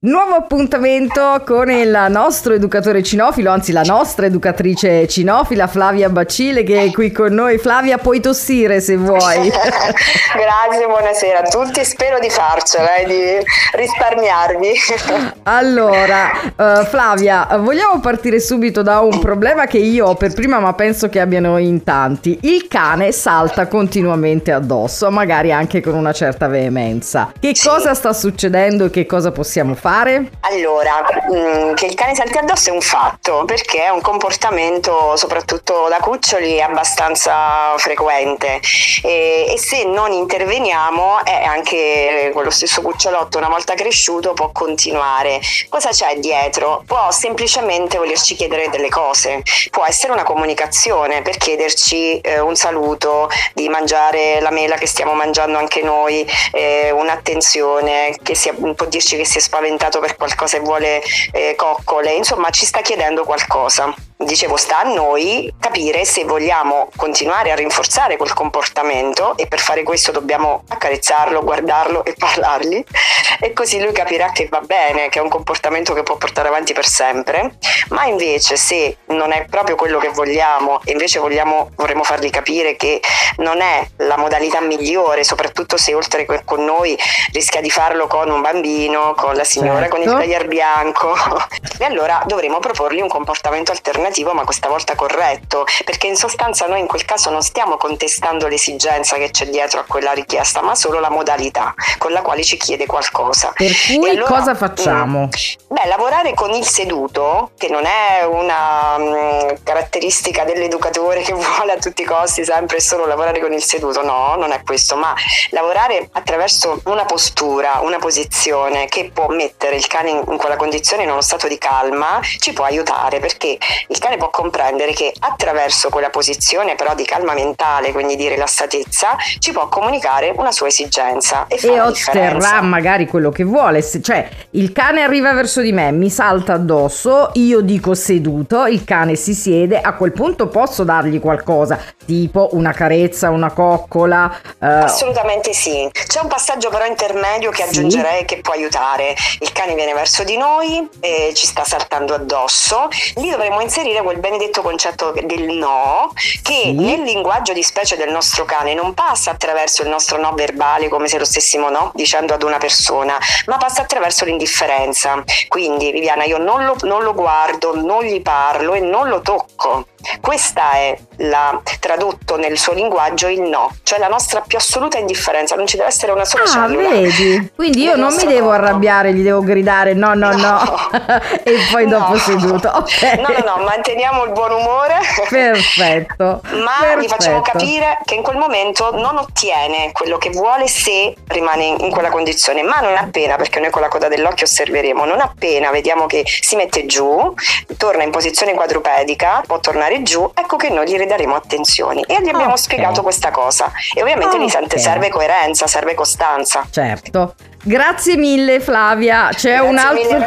Nuovo appuntamento con il nostro educatore cinofilo, anzi la nostra educatrice cinofila Flavia Bacile che è qui con noi. Flavia, puoi tossire se vuoi. Grazie, buonasera a tutti, spero di farcela e di risparmiarvi. allora, uh, Flavia, vogliamo partire subito da un problema che io ho per prima, ma penso che abbiano in tanti. Il cane salta continuamente addosso, magari anche con una certa veemenza. Che sì. cosa sta succedendo e che cosa possiamo fare? Fare? Allora, mm, che il cane salti addosso è un fatto, perché è un comportamento, soprattutto da cuccioli, abbastanza frequente e, e se non interveniamo è anche quello stesso cucciolotto una volta cresciuto può continuare. Cosa c'è dietro? Può semplicemente volerci chiedere delle cose, può essere una comunicazione per chiederci eh, un saluto, di mangiare la mela che stiamo mangiando anche noi, eh, un'attenzione, che sia, può dirci che si è spaventato spaventato per qualcosa e vuole eh, coccole, insomma ci sta chiedendo qualcosa dicevo, sta a noi capire se vogliamo continuare a rinforzare quel comportamento e per fare questo dobbiamo accarezzarlo, guardarlo e parlargli. E così lui capirà che va bene, che è un comportamento che può portare avanti per sempre, ma invece se non è proprio quello che vogliamo e invece vogliamo, vorremmo fargli capire che non è la modalità migliore, soprattutto se oltre che con noi rischia di farlo con un bambino, con la signora, certo. con il taglier bianco, e allora dovremo proporgli un comportamento alternativo alternativo ma questa volta corretto, perché in sostanza noi in quel caso non stiamo contestando l'esigenza che c'è dietro a quella richiesta, ma solo la modalità con la quale ci chiede qualcosa. Per cui allora, cosa facciamo? Mm, beh, lavorare con il seduto, che non è una mh, mm, caratteristica dell'educatore che vuole a tutti i costi sempre solo lavorare con il seduto, no, non è questo, ma lavorare attraverso una postura, una posizione che può mettere il cane in, in quella condizione in uno stato di calma, ci può aiutare perché il il cane può comprendere che attraverso quella posizione però di calma mentale, quindi di rilassatezza, ci può comunicare una sua esigenza e, e otterrà magari quello che vuole. Cioè, il cane arriva verso di me, mi salta addosso, io dico seduto, il cane si siede, a quel punto posso dargli qualcosa, tipo una carezza, una coccola. Uh... Assolutamente sì. C'è un passaggio però intermedio che sì. aggiungerei che può aiutare. Il cane viene verso di noi e ci sta saltando addosso. Lì dovremmo inserire inserire quel benedetto concetto del no che sì. nel linguaggio di specie del nostro cane non passa attraverso il nostro no verbale come se lo stessimo no dicendo ad una persona, ma passa attraverso l'indifferenza. Quindi Viviana io non lo, non lo guardo, non gli parlo e non lo tocco. Questa è la, tradotto nel suo linguaggio il no, cioè la nostra più assoluta indifferenza, non ci deve essere una sola ah, cellula. vedi? Quindi io non mi devo arrabbiare, gli devo gridare no, no, no, no. e poi no. dopo seduto. Okay. No, no, no, manteniamo il buon umore. Perfetto. Ma Perfetto. gli facciamo capire che in quel momento non ottiene quello che vuole se rimane in quella condizione, ma non appena, perché noi con la coda dell'occhio osserveremo, non appena vediamo che si mette giù, torna in posizione quadrupedica, può tornare giù, ecco che noi gli ridaremo attenzioni. E gli abbiamo okay. spiegato questa cosa. E ovviamente okay. lì serve coerenza, serve costanza. Certo. Grazie mille Flavia, c'è, un altro,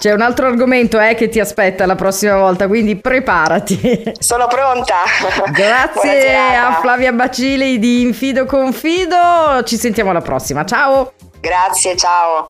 c'è un altro, argomento eh, che ti aspetta la prossima volta, quindi preparati. Sono pronta. Grazie a Flavia Bacili di Infido Confido, ci sentiamo alla prossima, ciao. Grazie, ciao.